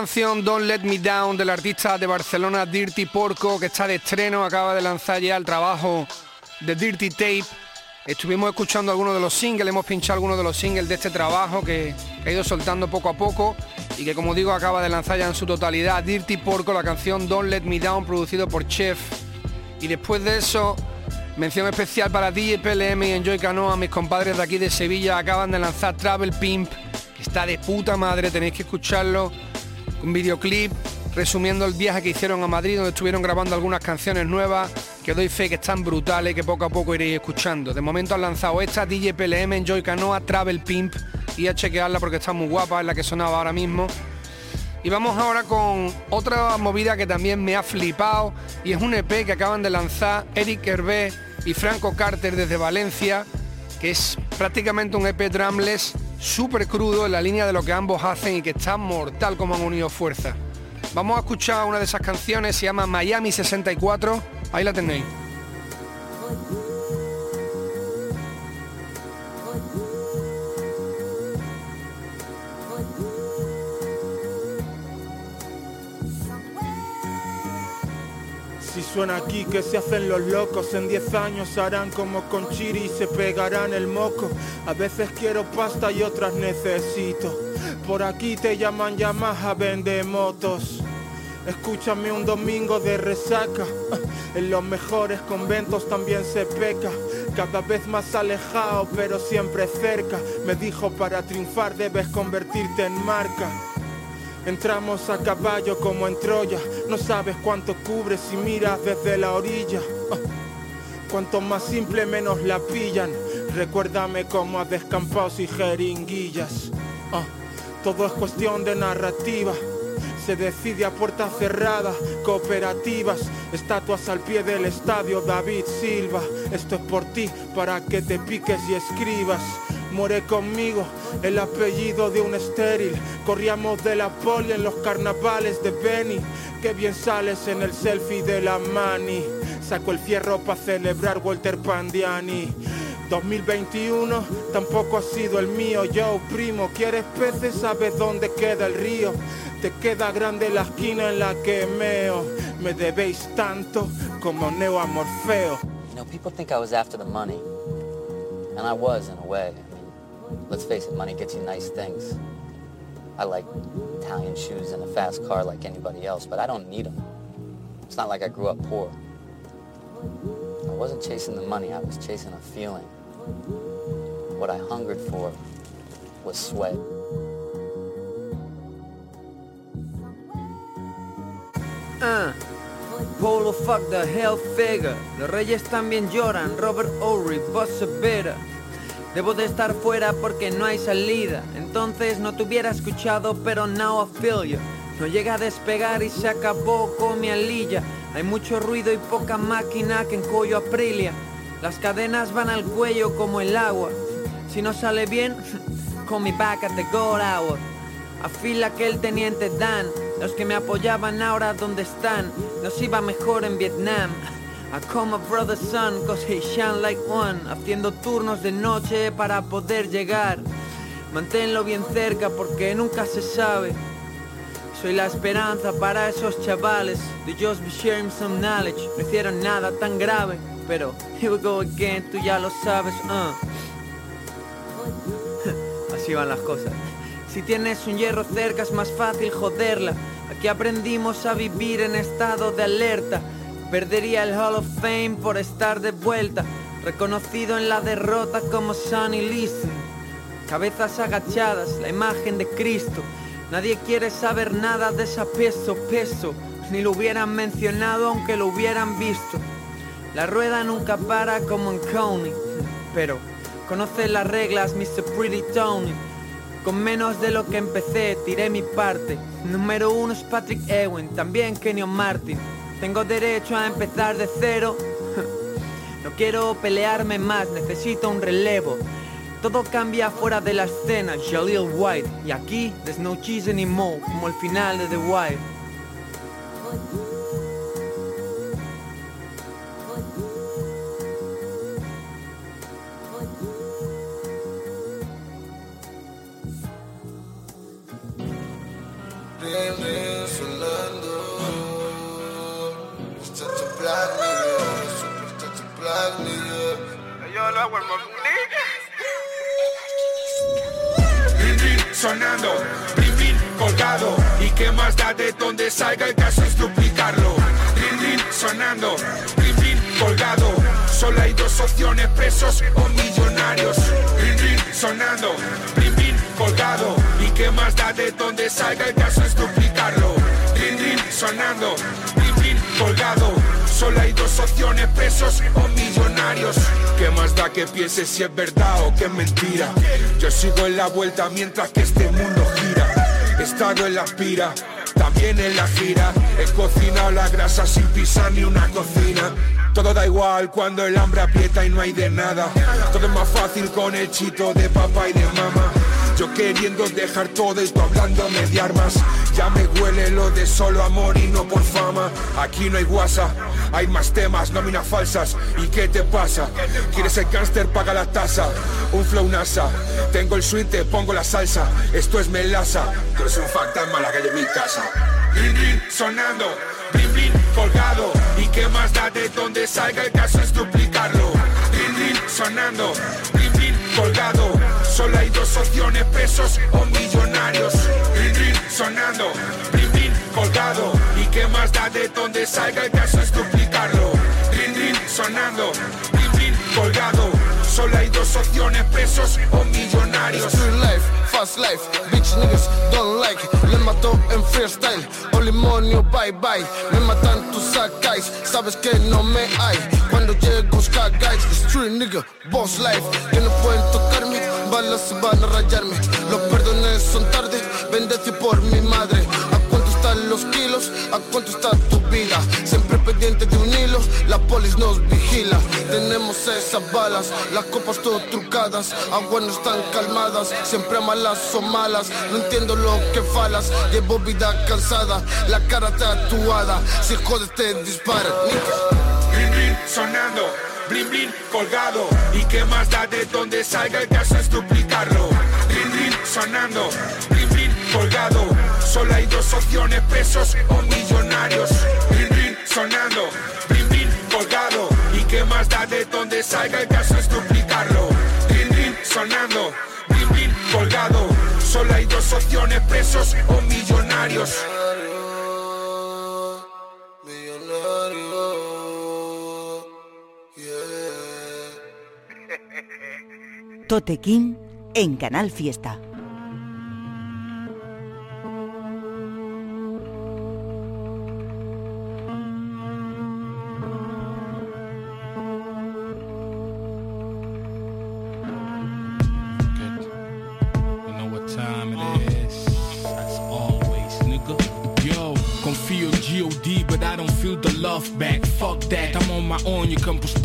[SPEAKER 6] Canción Don't Let Me Down del artista de Barcelona Dirty Porco que está de estreno, acaba de lanzar ya el trabajo de Dirty Tape. Estuvimos escuchando algunos de los singles, hemos pinchado algunos de los singles de este trabajo que ha ido soltando poco a poco y que como digo acaba de lanzar ya en su totalidad Dirty Porco, la canción Don't Let Me Down producido por Chef. Y después de eso, mención especial para DJ PLM y Enjoy Canoa, mis compadres de aquí de Sevilla acaban de lanzar Travel Pimp, está de puta madre, tenéis que escucharlo. Un videoclip resumiendo el viaje que hicieron a Madrid, donde estuvieron grabando algunas canciones nuevas, que doy fe que están brutales, que poco a poco iréis escuchando. De momento han lanzado esta DJ PLM, Enjoy Canoa, Travel Pimp, y a chequearla porque está muy guapa, es la que sonaba ahora mismo. Y vamos ahora con otra movida que también me ha flipado y es un EP que acaban de lanzar Eric Hervé y Franco Carter desde Valencia, que es prácticamente un EP drumless súper crudo en la línea de lo que ambos hacen y que está mortal como han unido fuerzas. Vamos a escuchar una de esas canciones, se llama Miami 64, ahí la tenéis.
[SPEAKER 22] Suena aquí que se hacen los locos, en 10 años harán como con Chiri y se pegarán el moco. A veces quiero pasta y otras necesito. Por aquí te llaman Yamaha, vende motos. Escúchame un domingo de resaca. En los mejores conventos también se peca. Cada vez más alejado, pero siempre cerca. Me dijo para triunfar debes convertirte en marca. Entramos a caballo como en Troya. No sabes cuánto cubres si miras desde la orilla. Cuanto más simple, menos la pillan. Recuérdame cómo a descampados y jeringuillas. Ah, Todo es cuestión de narrativa. Se decide a puerta cerrada, cooperativas, estatuas al pie del estadio David Silva. Esto es por ti, para que te piques y escribas. Muere conmigo el apellido de un estéril. Corríamos de la poli en los carnavales de Beni. Qué bien sales en el selfie de la mani. Saco el fierro para celebrar Walter Pandiani. 2021 tampoco ha sido el mío. Yo, primo, ¿quieres peces? ¿Sabes dónde queda el río? Te queda grande la esquina en la que meo. Me debéis tanto como Neo a Morfeo.
[SPEAKER 23] You know, people think I was after the money. And I was, in a way. Let's face it, money gets you nice things. I like Italian shoes and a fast car like anybody else, but I don't need them. It's not like I grew up poor. I wasn't chasing the money, I was chasing a feeling. What I hungered for was sweat.
[SPEAKER 24] Ah, Polo fuck the hell figure. Los reyes también lloran. Robert Ory, Boss Vera. Debo de estar fuera porque no hay salida. Entonces no te hubiera escuchado, pero now I feel you. No llega a despegar y se acabó con mi alilla. Hay mucho ruido y poca máquina que en Coyo Aprilia. Las cadenas van al cuello como el agua. Si no sale bien, call me back at the gold hour. Afila que el teniente Dan. Los que me apoyaban ahora donde están. Nos iba mejor en Vietnam. I call my brother's son cause he shine like one. Haciendo turnos de noche para poder llegar. Manténlo bien cerca porque nunca se sabe. Soy la esperanza para esos chavales. They just be sharing some knowledge. No hicieron nada tan grave. Pero here we go again, tú ya lo sabes. uh. Así van las cosas. Si tienes un hierro cerca es más fácil joderla. Aquí aprendimos a vivir en estado de alerta. Perdería el Hall of Fame por estar de vuelta. Reconocido en la derrota como Sonny Liston. Cabezas agachadas, la imagen de Cristo. Nadie quiere saber nada de esa peso, peso. Ni lo hubieran mencionado aunque lo hubieran visto. La rueda nunca para como en Coney. Pero conoce las reglas, Mr. Pretty Tony. Con menos de lo que empecé, tiré mi parte. Número uno es Patrick Ewing, también Kenyon Martin. Tengo derecho a empezar de cero. No quiero pelearme más, necesito un relevo. Todo cambia fuera de la escena, Jaleel White. Y aquí, there's no cheese anymore, como el final de The
[SPEAKER 25] ring, black nigga, super a black nigga.
[SPEAKER 26] Yo lo hago el
[SPEAKER 27] Rin, rin, sonando, brin, brin, colgado. ¿Y qué más da de donde salga? El caso es duplicarlo. Rin, rin, sonando, brin, brin, colgado. Solo hay dos opciones, presos o millonarios. Rin, rin, sonando, brin, brin, colgado. ¿Y qué más da de donde salga? El caso es duplicarlo. Rin, rin, sonando, brin, brin, colgado. Solo hay dos opciones, presos o millonarios. ¿Qué más da que pienses si es verdad o que es mentira? Yo sigo en la vuelta mientras que este mundo gira. He estado en la pira, también en la gira. He cocinado la grasa sin pisar ni una cocina. Todo da igual cuando el hambre aprieta y no hay de nada. Todo es más fácil con el chito de papá y de mamá. Yo queriendo dejar todo y tú hablándome de armas. Ya me huele lo de solo amor y no por fama. Aquí no hay guasa, hay más temas, nóminas falsas. ¿Y qué te pasa? ¿Quieres el cáncer? Paga la tasa. Un flow NASA. Tengo el swing, te pongo la salsa. Esto es melaza. Tú eres un fantasma, la calle de mi casa. Rin, rin, sonando. Brin, brin, colgado. ¿Y qué más da de donde salga? El caso es duplicarlo. Rin, rin, sonando. Brin, brin, colgado. Solo hay dos opciones, presos o millonarios. Rin, rin, sonando. Brin, brin, colgado. ¿Y qué más da de donde salga? El caso es duplicarlo. Rin, rin, sonando. Dos opciones, presos o millonarios.
[SPEAKER 25] Street life, fast life, bitch niggas don't like. Le mató en freestyle, olimonio bye bye. Me matan tus sacais, sabes que no me hay. Cuando llego cagáis, street nigga, boss life. Que no pueden tocarme, balas van a rayarme. Los perdones son tarde, bendeci por mi madre. ¿A cuánto están los kilos? ¿A cuánto está tu vida? Siempre pendiente de un hilo, la polis nos vigila. Tenemos esas balas, las copas todo trucadas. Aguas no están calmadas, siempre malas o malas. No entiendo lo que falas, llevo vida cansada, la cara tatuada. Si jodes te disparan.
[SPEAKER 27] Rin, rin, sonando, blin, blin, colgado. ¿Y qué más da de donde salga? El caso es duplicarlo. Rin, rin, sonando, blin, blin, colgado. Solo hay dos opciones, presos o millonarios. Rin, rin, sonando, blin, blin, colgado. ¿Y qué más da de donde salga? El caso es duplicarlo. Rin, rin, sonando, blin, blin, colgado. Solo hay dos opciones, presos o millonarios.
[SPEAKER 1] Tote King en Canal Fiesta.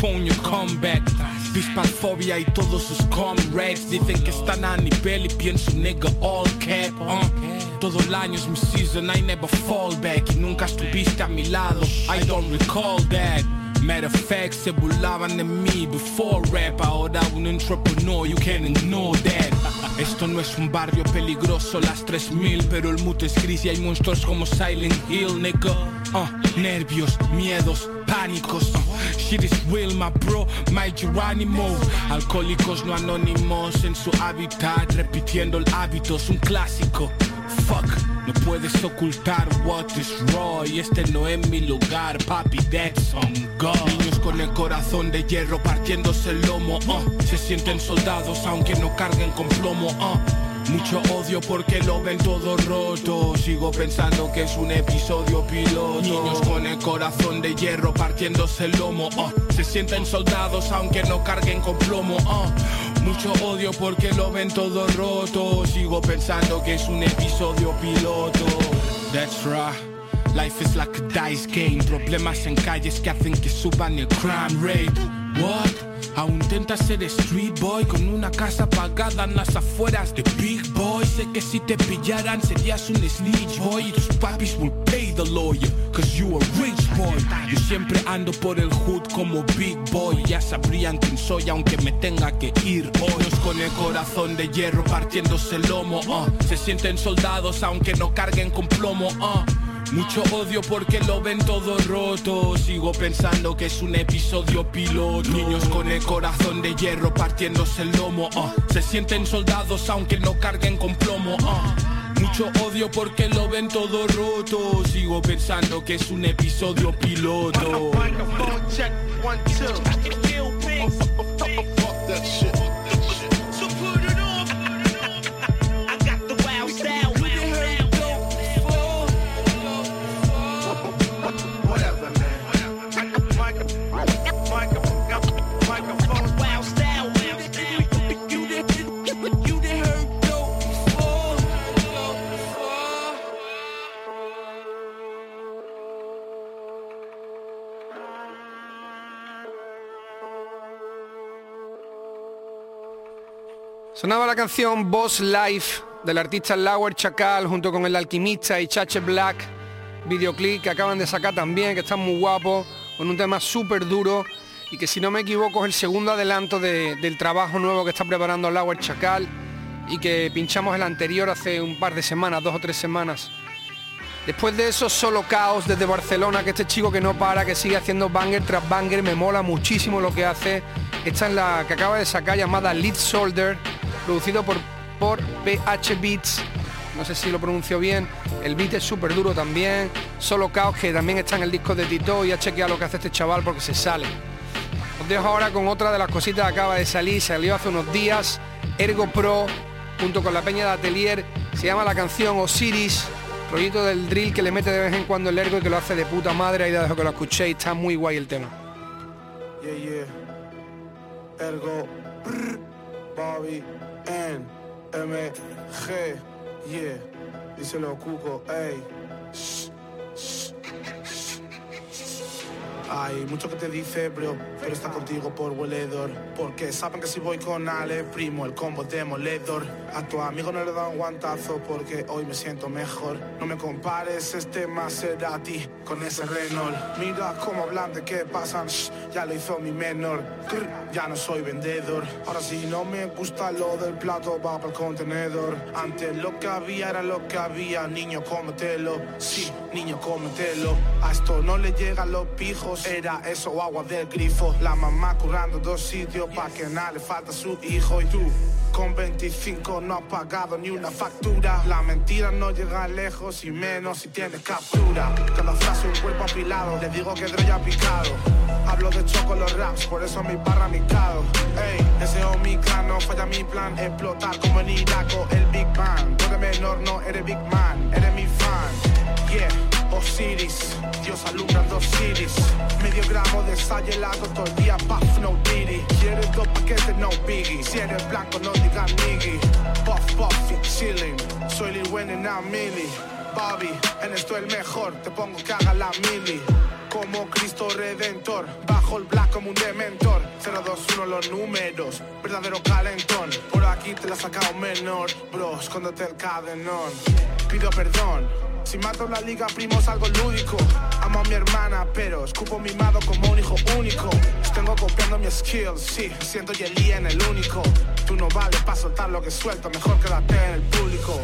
[SPEAKER 28] Can your comeback. Dispanfobia y todos sus comrades dicen que están a nivel y pienso, nigga, all cap, uh. Todo el año es mi season, I never fall back. Y nunca estuviste a mi lado, I don't recall that. Matter of fact, se burlaban de mí before rap. Ahora un entrepreneur, you can't ignore that. Esto no es un barrio peligroso, las 3000, pero el mute es gris y hay monstruos como Silent Hill, nigga. Uh, nervios, miedos, uh, shit is real, my bro, my Geronimo. Alcohólicos no anónimos en su hábitat, repitiendo el hábito, es un clásico. Fuck, no puedes ocultar what is raw y este no es mi lugar, papi, that's on God. Niños con el corazón de hierro partiéndose el lomo, uh, se sienten soldados aunque no carguen con plomo, uh. Mucho odio porque lo ven todo roto. Sigo pensando que es un episodio piloto. Niños con el corazón de hierro partiéndose el lomo. uh. Se sienten soldados aunque no carguen con plomo. uh. Mucho odio porque lo ven todo roto. Sigo pensando que es un episodio piloto. That's right. Life is like a dice game. Problemas en calles que hacen que suban el crime rate. What? Aún intentas ser street boy con una casa pagada en las afueras de Big Boy. Sé que si te pillaran serías un snitch boy y tus papis will pay the lawyer, cause you a rich boy. Yo siempre ando por el hood como Big Boy. Ya sabrían quién soy aunque me tenga que ir hoy. Con el corazón de hierro partiéndose el lomo. uh. Se sienten soldados aunque no carguen con plomo. uh. Mucho odio porque lo ven todo roto Sigo pensando que es un episodio piloto. Niños con el corazón de hierro partiéndose el lomo ah. Se sienten soldados aunque no carguen con plomo ah. Mucho odio porque lo ven todo roto. Sigo pensando que es un episodio piloto
[SPEAKER 6] Sonaba la canción Boss Life del artista Lauer Chacal junto con el alquimista y Chache Black, videoclip que acaban de sacar también, que está muy guapo, con un tema súper duro y que si no me equivoco es el segundo adelanto de- del trabajo nuevo que está preparando Lauer Chacal y que pinchamos el anterior hace un par de semanas, dos o tres semanas. Después de eso, solo caos desde Barcelona, que este chico que no para, que sigue haciendo banger tras banger, me mola muchísimo lo que hace. Esta es la que acaba de sacar llamada Lead Soldier, producido por, por PH Beats. No sé si lo pronuncio bien. El beat es súper duro también. Solo caos, que también está en el disco de Tito y ha chequeado lo que hace este chaval porque se sale. Os dejo ahora con otra de las cositas que acaba de salir, salió hace unos días, Ergo Pro, junto con la peña de Atelier, se llama la canción Osiris, rollito del drill que le mete de vez en cuando el Ergo y que lo hace de puta madre, ahí dejo que lo escuchéis, está muy guay el tema.
[SPEAKER 26] Yeah, yeah. Ergo, Bobby, N, M, G, yeah. Díselo, Cuco, ey. Shh, shh, shh. Hay mucho que te dice, bro, pero está contigo por hueledor. Porque saben que si voy con Ale, primo, el combo demoledor. A tu amigo no le da un guantazo porque hoy me siento mejor. No me compares este Maserati con ese Renault. Mira cómo hablan de qué pasan, shh, ya lo hizo mi menor. Ya no soy vendedor. Ahora si no me gusta lo del plato, va para el contenedor. Antes lo que había era lo que había, niño, cómetelo. Sí, niño, cómetelo. A esto no le llegan los pijos, era eso agua del grifo. La mamá currando dos sitios pa' que nada le falta a su hijo y tú. Con 25 no has pagado ni una factura. La mentira no llega lejos y menos si tienes captura. Cada frase un cuerpo apilado, le digo que ya picado. Hablo de choco los raps, por eso mi barra mi cao. Ey, ese Omicron no falla mi plan. Explotar como en Irak o el Big Bang. Tú eres menor, no eres Big Man, eres mi fan. Yeah. Osiris, Dios alumbra dos cities Medio gramo de sal helado todo el día, puff, no diddy Quieres dos paquetes, no biggie. Si eres blanco, no digas niggy. Puff, puff y chilling Soy Lil Wayne en a mili. Bobby, en esto el mejor. Te pongo que haga la mili. Como Cristo Redentor, bajo el black como un dementor. 021 los números, verdadero calentón. Por aquí te la ha sacado menor, bro, escóndete el cadenón. Pido perdón, si mato la liga, primo, es algo lúdico. Amo a mi hermana, pero escupo mimado como un hijo único. Tengo copiando mis skills, sí, siento Yeli en el único. Tú no vales para soltar lo que suelto, mejor quédate en el público.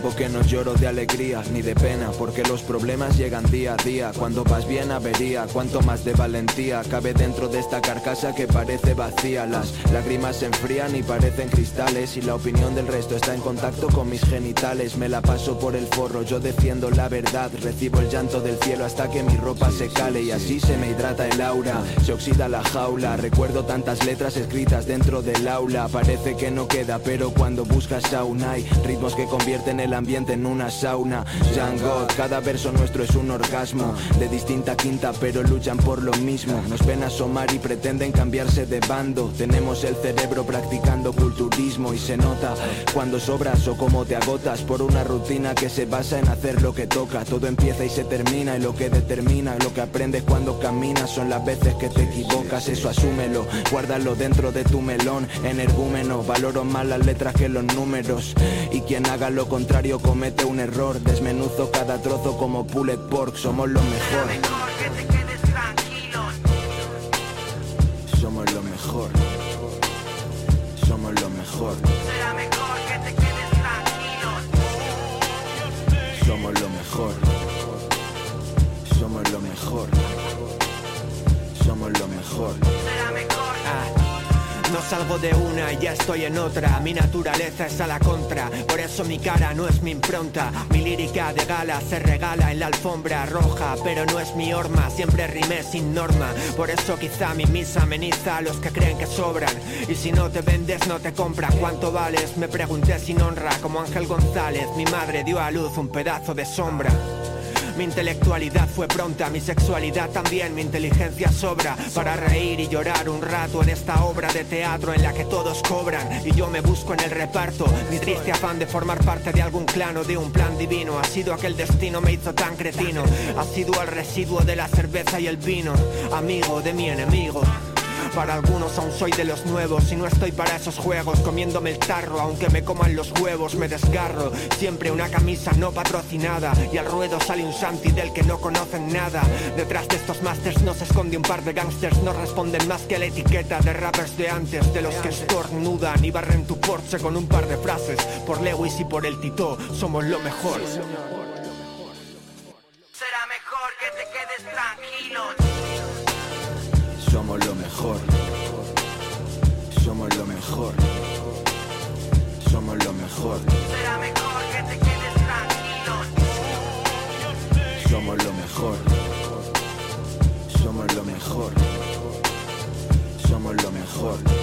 [SPEAKER 29] Tiempo que no lloro de alegría ni de pena, porque los problemas llegan día a día. Cuando vas bien avería, cuanto más de valentía cabe dentro de esta carcasa que parece vacía. Las lágrimas se enfrían y parecen cristales y la opinión del resto está en contacto con mis genitales. Me la paso por el forro, yo defiendo la verdad, recibo el llanto del cielo hasta que mi ropa se cale y así se me hidrata el aura, se oxida la jaula. Recuerdo tantas letras escritas dentro del aula, parece que no queda, pero cuando buscas aún hay ritmos que convierten el ambiente en una sauna. Django, cada verso nuestro es un orgasmo, de distinta quinta, pero luchan por lo mismo. Nos ven asomar y pretenden cambiarse de bando. Tenemos el cerebro practicando culturismo y se nota cuando sobras o como te agotas por una rutina que se basa en hacer lo que toca. Todo empieza y se termina y lo que determina lo que aprendes cuando caminas son las veces que te equivocas. Eso asúmelo, guárdalo dentro de tu melón, energúmeno. Valoro más las letras que los números. Y quien haga lo contrario comete un error. Desmenuzo cada trozo como pulled pork. Somos los mejores.
[SPEAKER 12] Salgo de una y ya estoy en otra. Mi naturaleza es a la contra. Por eso mi cara no es mi impronta. Mi lírica de gala se regala en la alfombra roja. Pero no es mi horma, siempre rimé sin norma. Por eso quizá mi misa ameniza a los que creen que sobran. Y si no te vendes, no te compran. ¿Cuánto vales? Me pregunté sin honra, como Ángel González. Mi madre dio a luz un pedazo de sombra. Mi intelectualidad fue pronta, mi sexualidad también, mi inteligencia sobra para reír y llorar un rato en esta obra de teatro en la que todos cobran y yo me busco en el reparto. Mi triste afán de formar parte de algún clan o de un plan divino ha sido aquel destino me hizo tan cretino. Ha sido el residuo de la cerveza y el vino, amigo de mi enemigo. Para algunos aún soy de los nuevos y no estoy para esos juegos. Comiéndome el tarro aunque me coman los huevos me desgarro. Siempre una camisa no patrocinada y al ruedo sale un Santi del que no conocen nada. Detrás de estos masters no se esconde un par de gangsters no responden más que la etiqueta de rappers de antes de los que estornudan y barren tu porche con un par de frases. Por Lewis y por el Tito somos lo mejor
[SPEAKER 29] Somos lo mejor. Somos lo mejor.
[SPEAKER 30] Será mejor que te quedes tranquilo.
[SPEAKER 29] Somos lo mejor. Somos lo mejor. Somos lo mejor.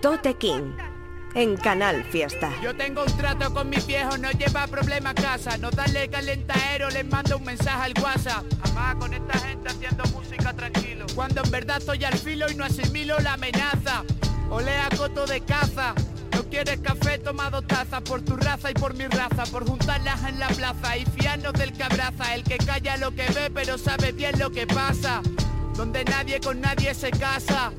[SPEAKER 31] Tote King en Canal Fiesta.
[SPEAKER 32] Yo tengo un trato con mis viejos, no lleva problema a casa. No darle calentadero, les mando un mensaje al WhatsApp. Jamás con esta gente haciendo música tranquilo. Cuando en verdad estoy al filo y no asimilo la amenaza. Olea coto de caza. No quieres café, toma dos tazas por tu raza y por mi raza, por juntarlas en la plaza y fiarnos del que abraza, el que calla lo que ve pero sabe bien lo que pasa, donde nadie con nadie se casa.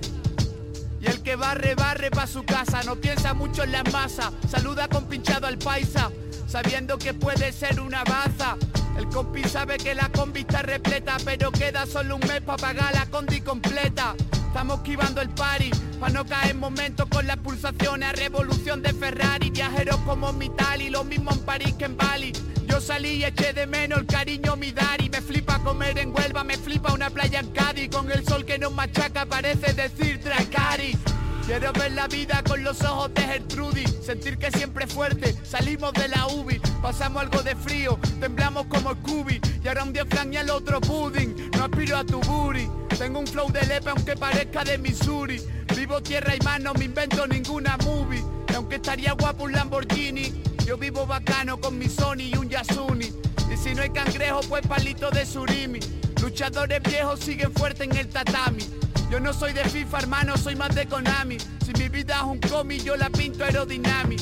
[SPEAKER 32] Y el que barre, barre pa' su casa, no piensa mucho en la masa, saluda con pinchado al paisa, sabiendo que puede ser una baza. El compi sabe que la combi está repleta, pero queda solo un mes pa' pagar la condi completa. Estamos esquivando el party, pa' no caer en momentos con las pulsaciones a revolución de Ferrari. Viajeros como mi tal y lo mismo en París que en Bali. Yo salí y eché de menos el cariño mi daddy. Me flipa comer en Huelva, me flipa una playa en Cádiz. Con el sol que nos machaca parece decir Dracari. Quiero ver la vida con los ojos de Gertrudis, sentir que siempre es fuerte, salimos de la UBI, pasamos algo de frío, temblamos como Scooby, y ahora un día flan y el otro pudding, no aspiro a tu booty, tengo un flow de lepe aunque parezca de Missouri, vivo tierra y mar, no me invento ninguna movie, y aunque estaría guapo un Lamborghini, yo vivo bacano con mi Sony y un Yasuni, y si no hay cangrejo pues palito de surimi, luchadores viejos siguen fuerte en el tatami, yo no soy de FIFA, hermano, soy más de Konami. Si mi vida es un cómic, yo la pinto aerodinami.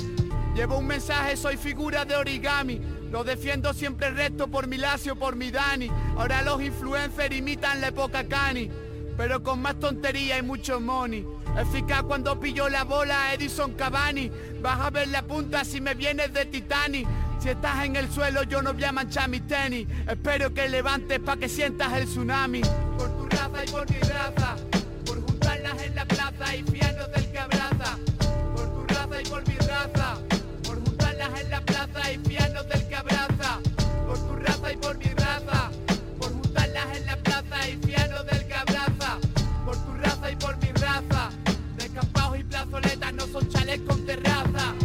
[SPEAKER 32] Llevo un mensaje, soy figura de origami. Lo defiendo siempre recto por mi Lacio, por mi Dani. Ahora los influencers imitan la época Cani. Pero con más tontería y mucho money. Eficaz cuando pillo la bola Edison Cavani. Vas a ver la punta si me vienes de Titanic. Si estás en el suelo yo no voy a manchar mis tenis. Espero que levantes pa' que sientas el tsunami. Por tu raza y por mi raza por juntarlas en la plaza y fiarnos del que abraza, por tu raza y por mi raza, por juntarlas en la plaza y fiarnos del que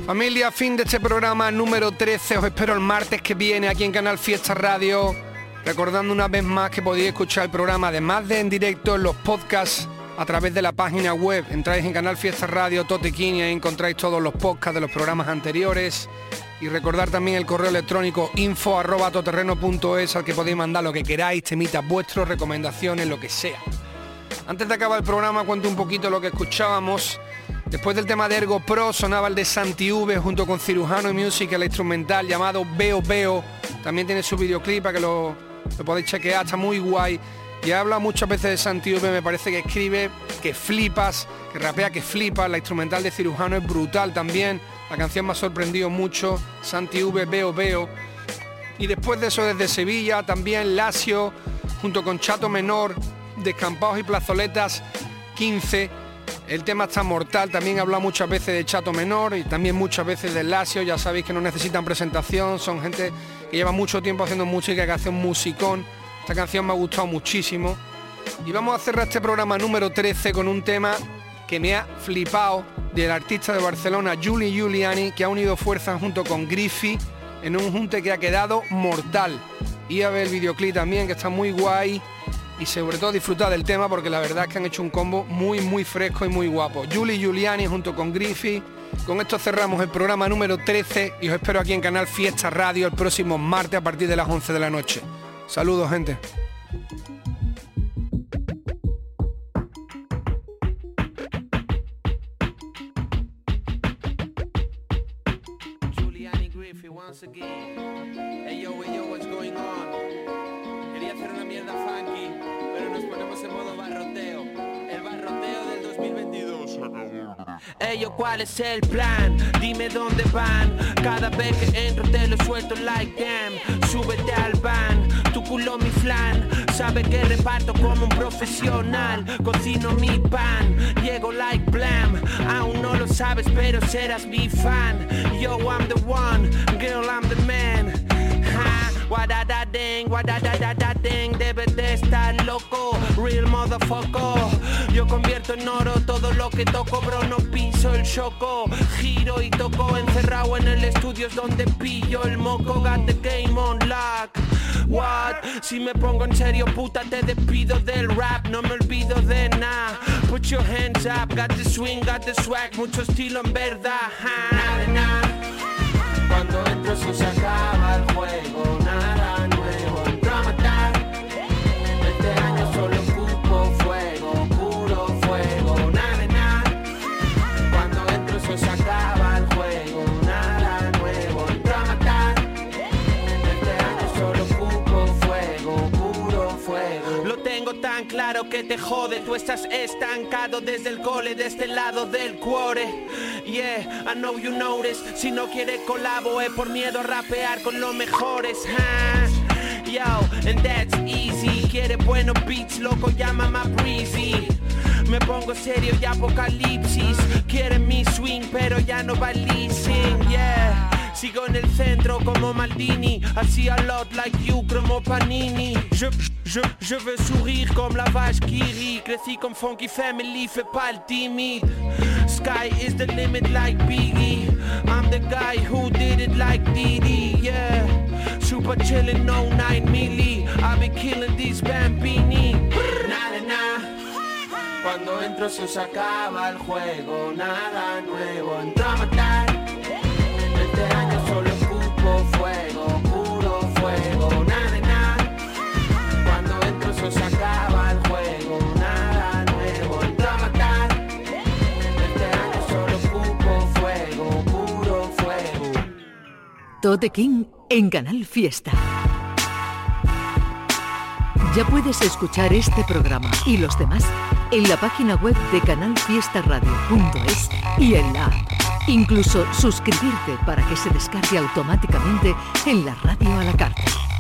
[SPEAKER 6] Familia, fin de este programa número 13. Os espero el martes que viene aquí en Canal Fiesta Radio. Recordando una vez más que podéis escuchar el programa, además de en directo en los podcasts a través de la página web. Entráis en Canal Fiesta Radio Totequín y ahí encontráis todos los podcasts de los programas anteriores. Y recordar también el correo electrónico info arroba toterreno.es al que podéis mandar lo que queráis, temitas vuestros, recomendaciones, lo que sea. Antes de acabar el programa cuento un poquito lo que escuchábamos. Después del tema de Ergo Pro sonaba el de Santi V junto con Cirujano y Music, el instrumental llamado Veo Veo. También tiene su videoclip para que lo, lo podéis chequear, está muy guay. Y habla muchas veces de Santi V, me parece que escribe, que flipas, que rapea, que flipas. La instrumental de Cirujano es brutal también. La canción me ha sorprendido mucho. Santi V, Veo Veo. Y después de eso desde Sevilla también Lacio, junto con Chato Menor, Descampados y Plazoletas 15. El tema está mortal, también habla muchas veces de Chato Menor y también muchas veces de Lacio, ya sabéis que no necesitan presentación, son gente que lleva mucho tiempo haciendo música, que hace un musicón. Esta canción me ha gustado muchísimo. Y vamos a cerrar este programa número 13 con un tema que me ha flipado del artista de Barcelona, Juli Giuliani, que ha unido fuerzas junto con Griffy en un junte que ha quedado mortal. Y a ver el videoclip también, que está muy guay. Y sobre todo disfrutar del tema porque la verdad es que han hecho un combo muy muy fresco y muy guapo. Juli Giuliani junto con Griffy. Con esto cerramos el programa número 13 y os espero aquí en Canal Fiesta Radio el próximo martes a partir de las 11 de la noche. Saludos gente.
[SPEAKER 16] ¿Cuál es el plan? Dime dónde van. Cada vez que entro te lo suelto like damn. Súbete al van, tu culo mi flan. Sabe que reparto como un profesional. Cocino mi pan, llego like blam. Aún no lo sabes, pero serás mi fan. Yo, I'm the one, girl, I'm the man. Guadada ding, guadada da da ding, debes de estar loco, real motherfucker. Yo convierto en oro todo lo que toco, bro, no piso el choco. Giro y toco encerrado en el estudio es donde pillo el moco, got the game on lock. What? Si me pongo en serio, puta, te despido del rap, no me olvido de nada. Put your hands up, got the swing, got the swag, mucho estilo en verdad. Cuando entro se acaba el juego, tan claro que te jode, tú estás estancado desde el cole, de este lado del cuore. Yeah, I know you notice, si no quiere colabo es por miedo a rapear con los mejores. huh? Yo, and that's easy. Quiere buenos beats, loco, llama más breezy. Me pongo serio y apocalipsis. Quiere mi swing, pero ya no va leasing. Yeah. Sigo en el centro como Maldini, así a lot like you como Panini. Je, je, je veux sourire comme la vache qui rit. Crecí con Funky Family, fais pas le timide. sky is the limit like Biggie. I'm the guy who did it like Didi, yeah. Super chillin', no 9 milli. I be killing these bambini. Na, na, na. Cuando entro se os acaba el juego, nada nuevo, entro
[SPEAKER 1] Tote King en Canal Fiesta. Ya puedes escuchar este programa y los demás en la página web de canalfiestaradio.es y en la. Incluso suscribirte para que se descargue automáticamente en la radio a la carta.